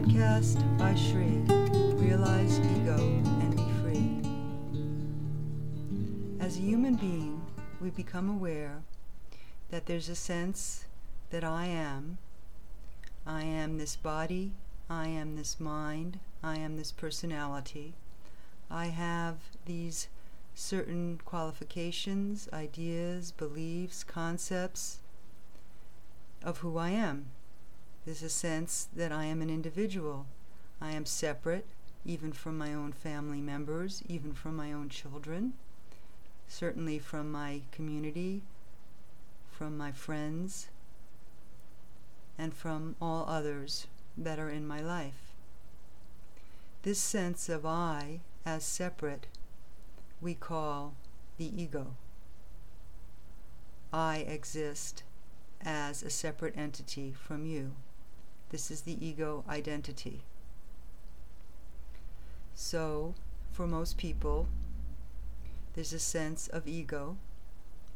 podcast by Shri. Realize ego and be free. As a human being, we become aware that there's a sense that I am. I am this body, I am this mind, I am this personality. I have these certain qualifications, ideas, beliefs, concepts of who I am. There's a sense that I am an individual. I am separate, even from my own family members, even from my own children, certainly from my community, from my friends, and from all others that are in my life. This sense of I as separate we call the ego. I exist as a separate entity from you. This is the ego identity. So, for most people, there's a sense of ego.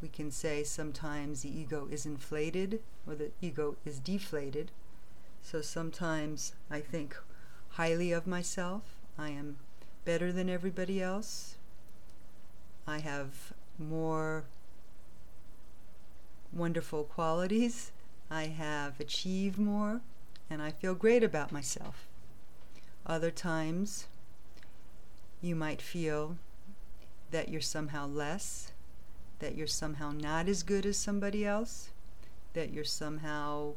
We can say sometimes the ego is inflated or the ego is deflated. So sometimes I think highly of myself. I am better than everybody else. I have more wonderful qualities. I have achieved more and I feel great about myself. Other times, you might feel that you're somehow less, that you're somehow not as good as somebody else, that you're somehow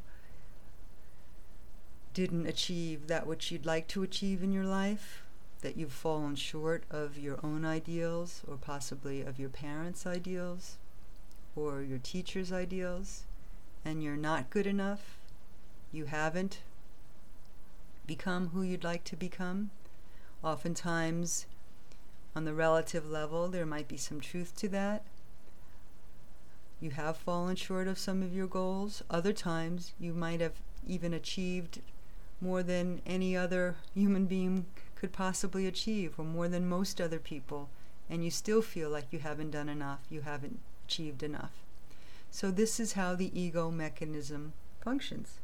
didn't achieve that which you'd like to achieve in your life, that you've fallen short of your own ideals or possibly of your parents' ideals or your teacher's ideals, and you're not good enough you haven't become who you'd like to become. Oftentimes, on the relative level, there might be some truth to that. You have fallen short of some of your goals. Other times, you might have even achieved more than any other human being could possibly achieve, or more than most other people, and you still feel like you haven't done enough, you haven't achieved enough. So, this is how the ego mechanism functions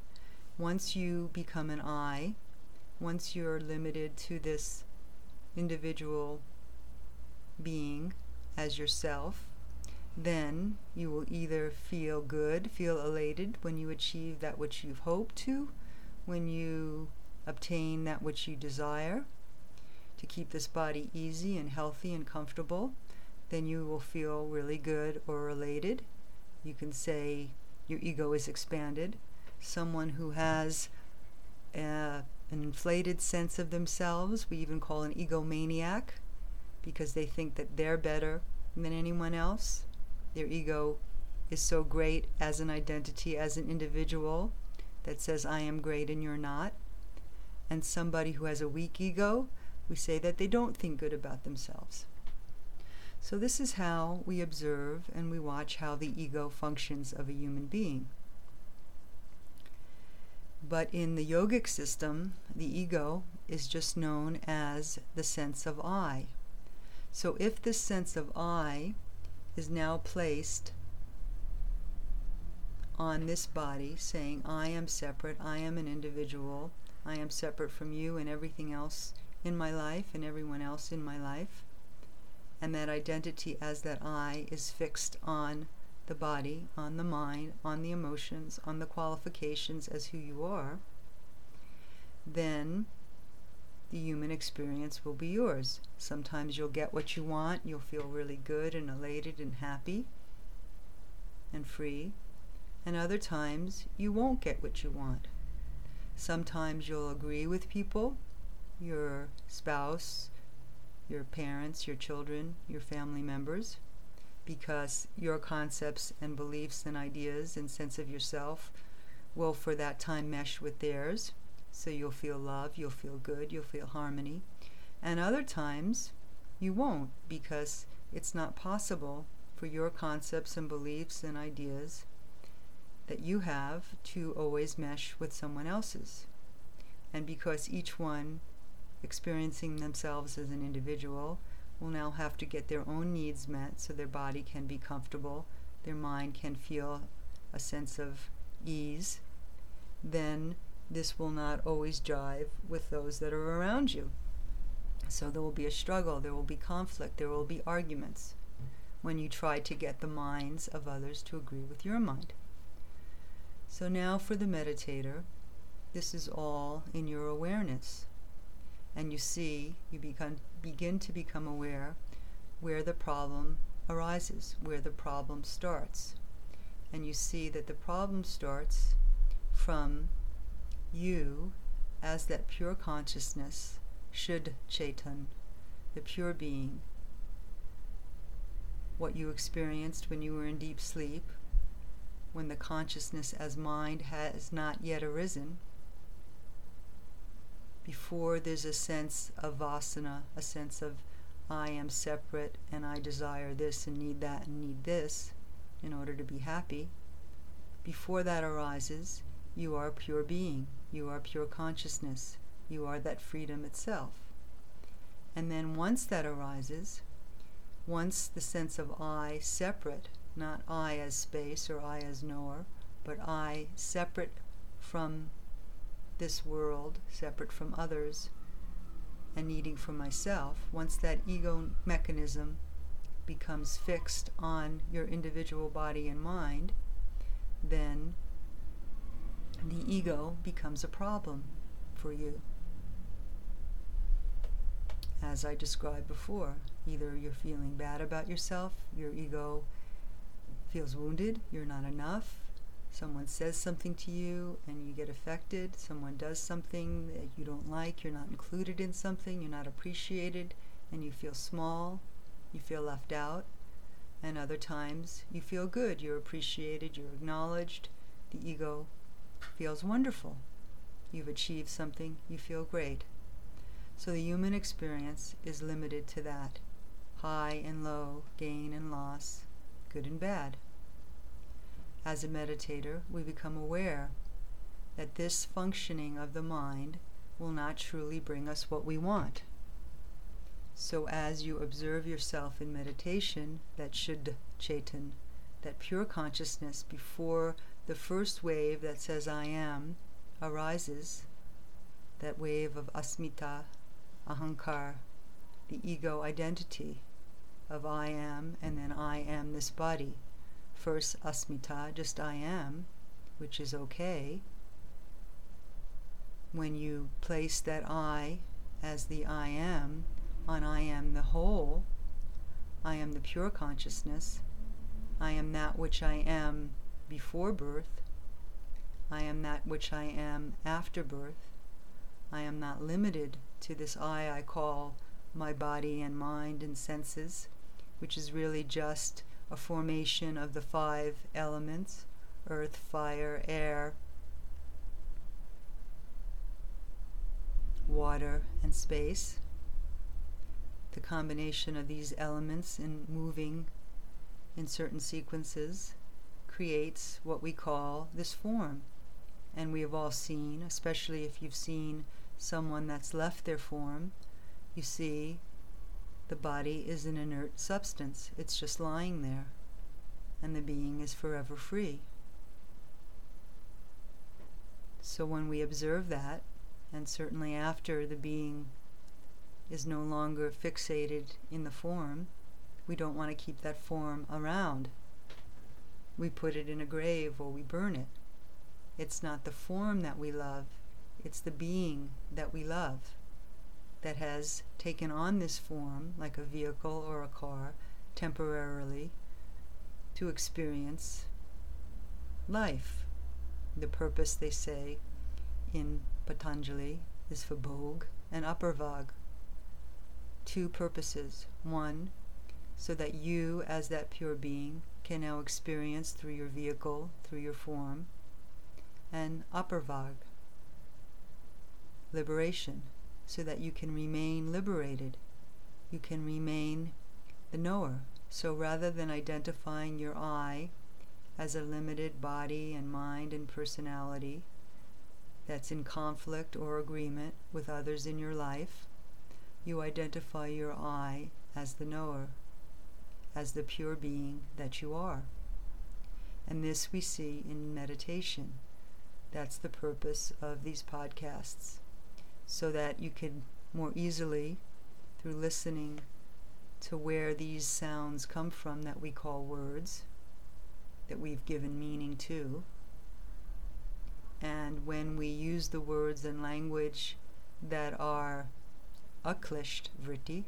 once you become an I, once you're limited to this individual being as yourself, then you will either feel good, feel elated when you achieve that which you've hoped to, when you obtain that which you desire, to keep this body easy and healthy and comfortable, then you will feel really good or elated. You can say your ego is expanded someone who has a, an inflated sense of themselves, we even call an egomaniac, because they think that they're better than anyone else. Their ego is so great as an identity, as an individual, that says, I am great and you're not. And somebody who has a weak ego, we say that they don't think good about themselves. So, this is how we observe and we watch how the ego functions of a human being. But in the yogic system, the ego is just known as the sense of I. So if this sense of I is now placed on this body, saying, I am separate, I am an individual, I am separate from you and everything else in my life and everyone else in my life, and that identity as that I is fixed on the body, on the mind, on the emotions, on the qualifications as who you are, then the human experience will be yours. Sometimes you'll get what you want, you'll feel really good and elated and happy and free, and other times you won't get what you want. Sometimes you'll agree with people, your spouse, your parents, your children, your family members because your concepts and beliefs and ideas and sense of yourself will for that time mesh with theirs. So you'll feel love, you'll feel good, you'll feel harmony. And other times you won't because it's not possible for your concepts and beliefs and ideas that you have to always mesh with someone else's. And because each one experiencing themselves as an individual will now have to get their own needs met so their body can be comfortable, their mind can feel a sense of ease, then this will not always jive with those that are around you. So there will be a struggle, there will be conflict, there will be arguments when you try to get the minds of others to agree with your mind. So now for the meditator, this is all in your awareness. And you see, you become, begin to become aware where the problem arises, where the problem starts. And you see that the problem starts from you as that pure consciousness, Shuddha Chaitan, the pure being. What you experienced when you were in deep sleep, when the consciousness as mind has not yet arisen, before there's a sense of vasana, a sense of I am separate and I desire this and need that and need this in order to be happy, before that arises, you are pure being, you are pure consciousness, you are that freedom itself. And then once that arises, once the sense of I separate, not I as space or I as knower, but I separate from this world, separate from others, and needing for myself, once that ego mechanism becomes fixed on your individual body and mind, then the ego becomes a problem for you. As I described before, either you're feeling bad about yourself, your ego feels wounded, you're not enough, someone says something to you and you get affected, someone does something that you don't like, you're not included in something, you're not appreciated, and you feel small, you feel left out. And other times you feel good, you're appreciated, you're acknowledged, the ego feels wonderful. You've achieved something, you feel great. So the human experience is limited to that high and low, gain and loss, good and bad as a meditator, we become aware that this functioning of the mind will not truly bring us what we want. So, as you observe yourself in meditation, that Shuddha Chetan, that pure consciousness before the first wave that says I am arises, that wave of asmita, ahankar, the ego identity of I am, and then I am this body first asmita, just I am, which is okay. When you place that I as the I am on I am the whole, I am the pure consciousness, I am that which I am before birth, I am that which I am after birth, I am not limited to this I I call my body and mind and senses, which is really just a formation of the five elements earth, fire, air, water, and space. The combination of these elements in moving in certain sequences creates what we call this form. And we have all seen, especially if you've seen someone that's left their form, you see the body is an inert substance, it's just lying there, and the being is forever free. So when we observe that, and certainly after the being is no longer fixated in the form, we don't want to keep that form around. We put it in a grave or we burn it. It's not the form that we love, it's the being that we love that has taken on this form, like a vehicle or a car, temporarily to experience life. The purpose, they say, in Patanjali is for Bhog and Aparvag. Two purposes. One, so that you, as that pure being, can now experience through your vehicle, through your form, and Aparvag, liberation so that you can remain liberated. You can remain the knower. So rather than identifying your I as a limited body and mind and personality that's in conflict or agreement with others in your life, you identify your I as the knower, as the pure being that you are. And this we see in meditation, That's the purpose of these podcasts, so that you could more easily, through listening to where these sounds come from that we call words, that we've given meaning to, and when we use the words and language that are aklisht vritti,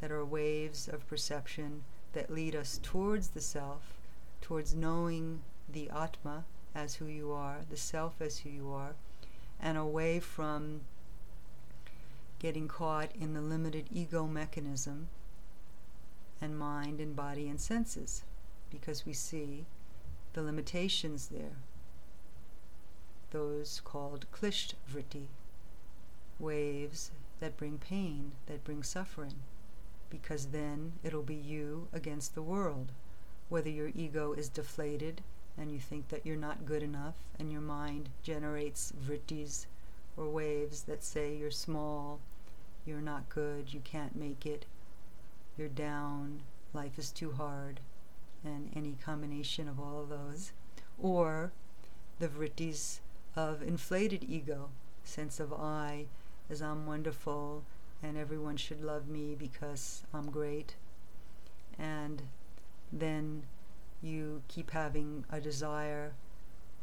that are waves of perception that lead us towards the self, towards knowing the Atma as who you are, the self as who you are, and away from getting caught in the limited ego mechanism and mind and body and senses because we see the limitations there those called klisht vritti, waves that bring pain, that bring suffering, because then it'll be you against the world. Whether your ego is deflated and you think that you're not good enough, and your mind generates vrittis or waves that say you're small, you're not good, you can't make it, you're down, life is too hard, and any combination of all of those, or the vrittis of inflated ego, sense of I as I'm wonderful and everyone should love me because I'm great. And then you keep having a desire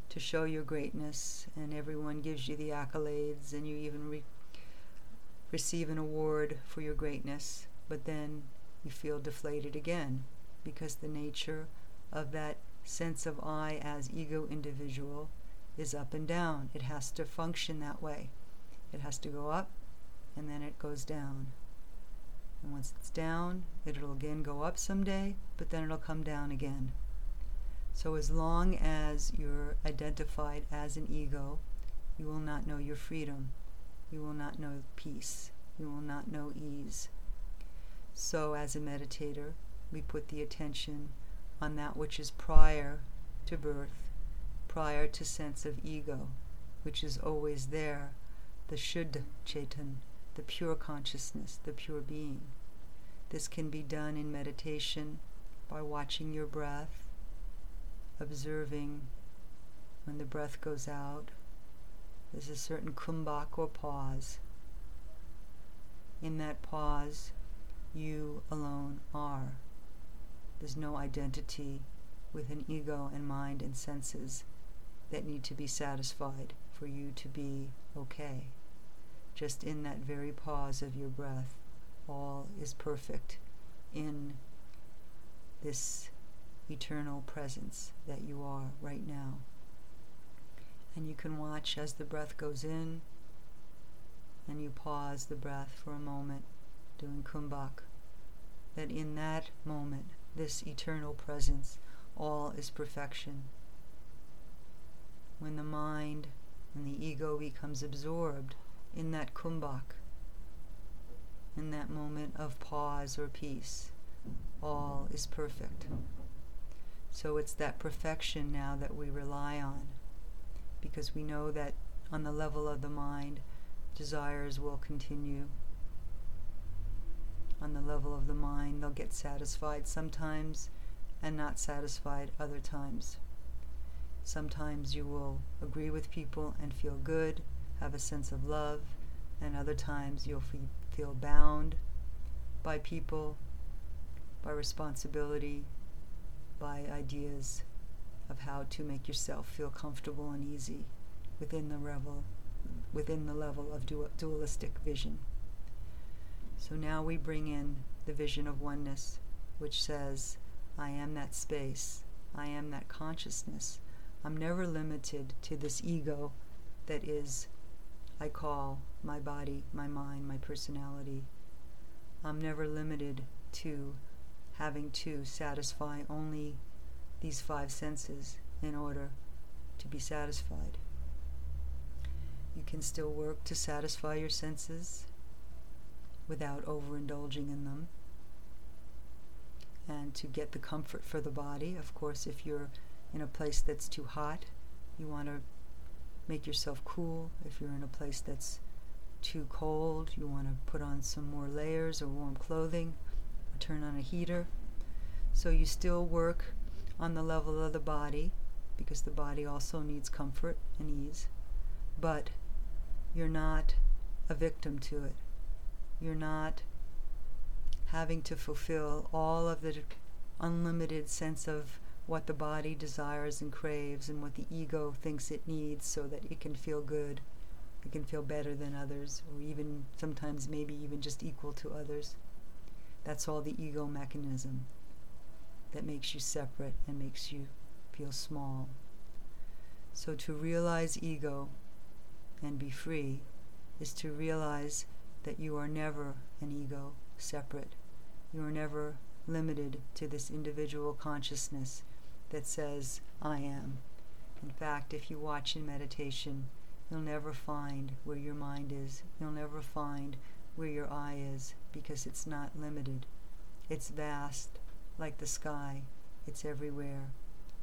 to show your greatness, and everyone gives you the accolades, and you even re- receive an award for your greatness, but then you feel deflated again because the nature of that sense of I as ego individual is up and down. It has to function that way. It has to go up and then it goes down. And once it's down, it'll again go up someday, but then it'll come down again. So as long as you're identified as an ego, you will not know your freedom. You will not know peace. You will not know ease. So as a meditator, we put the attention on that which is prior to birth prior to sense of ego, which is always there, the Shuddha Chetan, the pure consciousness, the pure being. This can be done in meditation by watching your breath, observing when the breath goes out. There's a certain kumbhak or pause. In that pause, you alone are. There's no identity with an ego and mind and senses that need to be satisfied for you to be okay. Just in that very pause of your breath, all is perfect in this eternal presence that you are right now. And you can watch as the breath goes in and you pause the breath for a moment, doing kumbhak, that in that moment, this eternal presence, all is perfection. When the mind and the ego becomes absorbed in that kumbhak, in that moment of pause or peace, all is perfect. So it's that perfection now that we rely on because we know that on the level of the mind, desires will continue. On the level of the mind, they'll get satisfied sometimes and not satisfied other times. Sometimes you will agree with people and feel good, have a sense of love, and other times you'll feel bound by people, by responsibility, by ideas of how to make yourself feel comfortable and easy within the level, within the level of dualistic vision. So now we bring in the vision of oneness, which says, I am that space, I am that consciousness, I'm never limited to this ego that is, I call my body, my mind, my personality. I'm never limited to having to satisfy only these five senses in order to be satisfied. You can still work to satisfy your senses without overindulging in them and to get the comfort for the body. Of course, if you're in a place that's too hot, you want to make yourself cool. If you're in a place that's too cold, you want to put on some more layers or warm clothing or turn on a heater. So you still work on the level of the body because the body also needs comfort and ease. But you're not a victim to it. You're not having to fulfill all of the unlimited sense of what the body desires and craves and what the ego thinks it needs so that it can feel good, it can feel better than others, or even sometimes maybe even just equal to others. That's all the ego mechanism that makes you separate and makes you feel small. So to realize ego and be free is to realize that you are never an ego separate. You are never limited to this individual consciousness that says, I am. In fact, if you watch in meditation, you'll never find where your mind is. You'll never find where your I is because it's not limited. It's vast, like the sky. It's everywhere.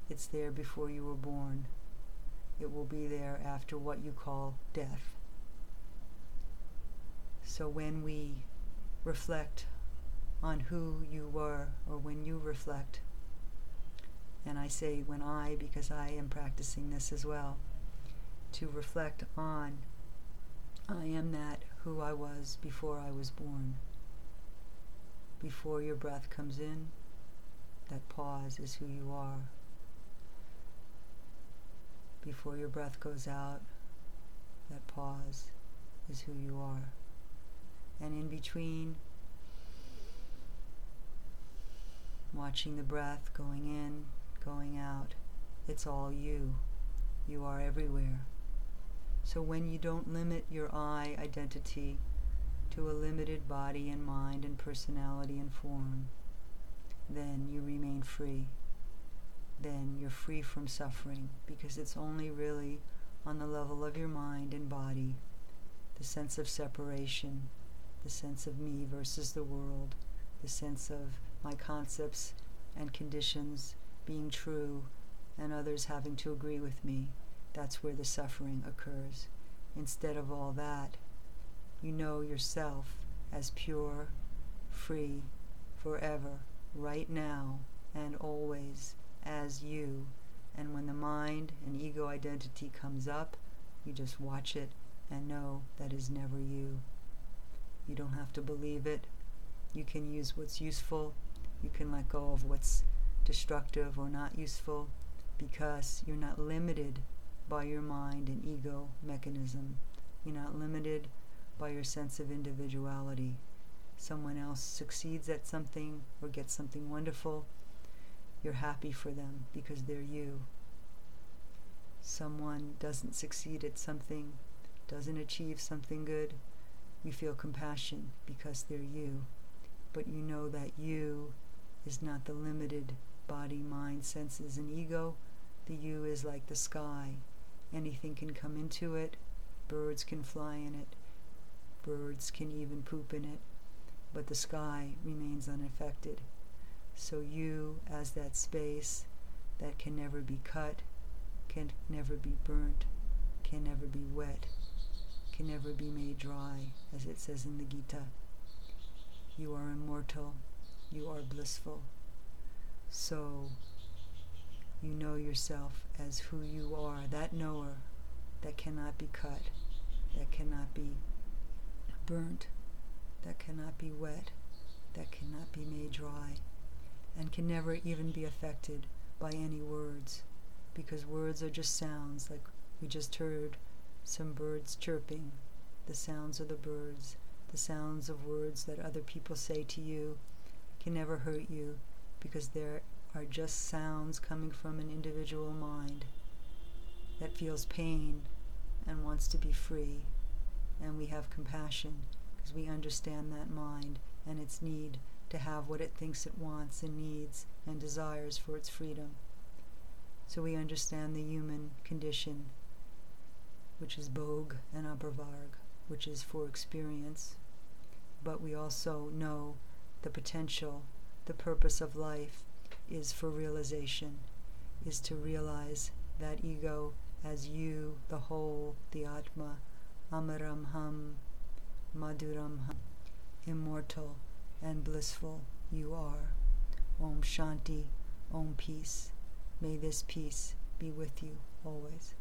It's there before you were born. It will be there after what you call death. So when we reflect on who you were, or when you reflect and I say when I, because I am practicing this as well, to reflect on I am that who I was before I was born. Before your breath comes in, that pause is who you are. Before your breath goes out, that pause is who you are. And in between, watching the breath going in, going out. It's all you. You are everywhere. So when you don't limit your I identity to a limited body and mind and personality and form, then you remain free. Then you're free from suffering because it's only really on the level of your mind and body, the sense of separation, the sense of me versus the world, the sense of my concepts and conditions being true and others having to agree with me, that's where the suffering occurs. Instead of all that, you know yourself as pure, free, forever, right now, and always as you. And when the mind and ego identity comes up, you just watch it and know that is never you. You don't have to believe it. You can use what's useful. You can let go of what's destructive or not useful because you're not limited by your mind and ego mechanism. You're not limited by your sense of individuality. Someone else succeeds at something or gets something wonderful, you're happy for them because they're you. Someone doesn't succeed at something, doesn't achieve something good, you feel compassion because they're you. But you know that you is not the limited body, mind, senses, and ego. The you is like the sky. Anything can come into it. Birds can fly in it. Birds can even poop in it. But the sky remains unaffected. So you, as that space that can never be cut, can never be burnt, can never be wet, can never be made dry, as it says in the Gita. You are immortal. You are blissful. So you know yourself as who you are, that knower that cannot be cut, that cannot be burnt, that cannot be wet, that cannot be made dry, and can never even be affected by any words, because words are just sounds, like we just heard some birds chirping, the sounds of the birds, the sounds of words that other people say to you can never hurt you because there are just sounds coming from an individual mind that feels pain and wants to be free. And we have compassion because we understand that mind and its need to have what it thinks it wants and needs and desires for its freedom. So we understand the human condition, which is Bhog and Apravarg, which is for experience. But we also know the potential the purpose of life is for realization, is to realize that ego as you, the whole, the Atma, Amaram Ham, Madhuram immortal and blissful you are. Om Shanti, Om Peace. May this peace be with you always.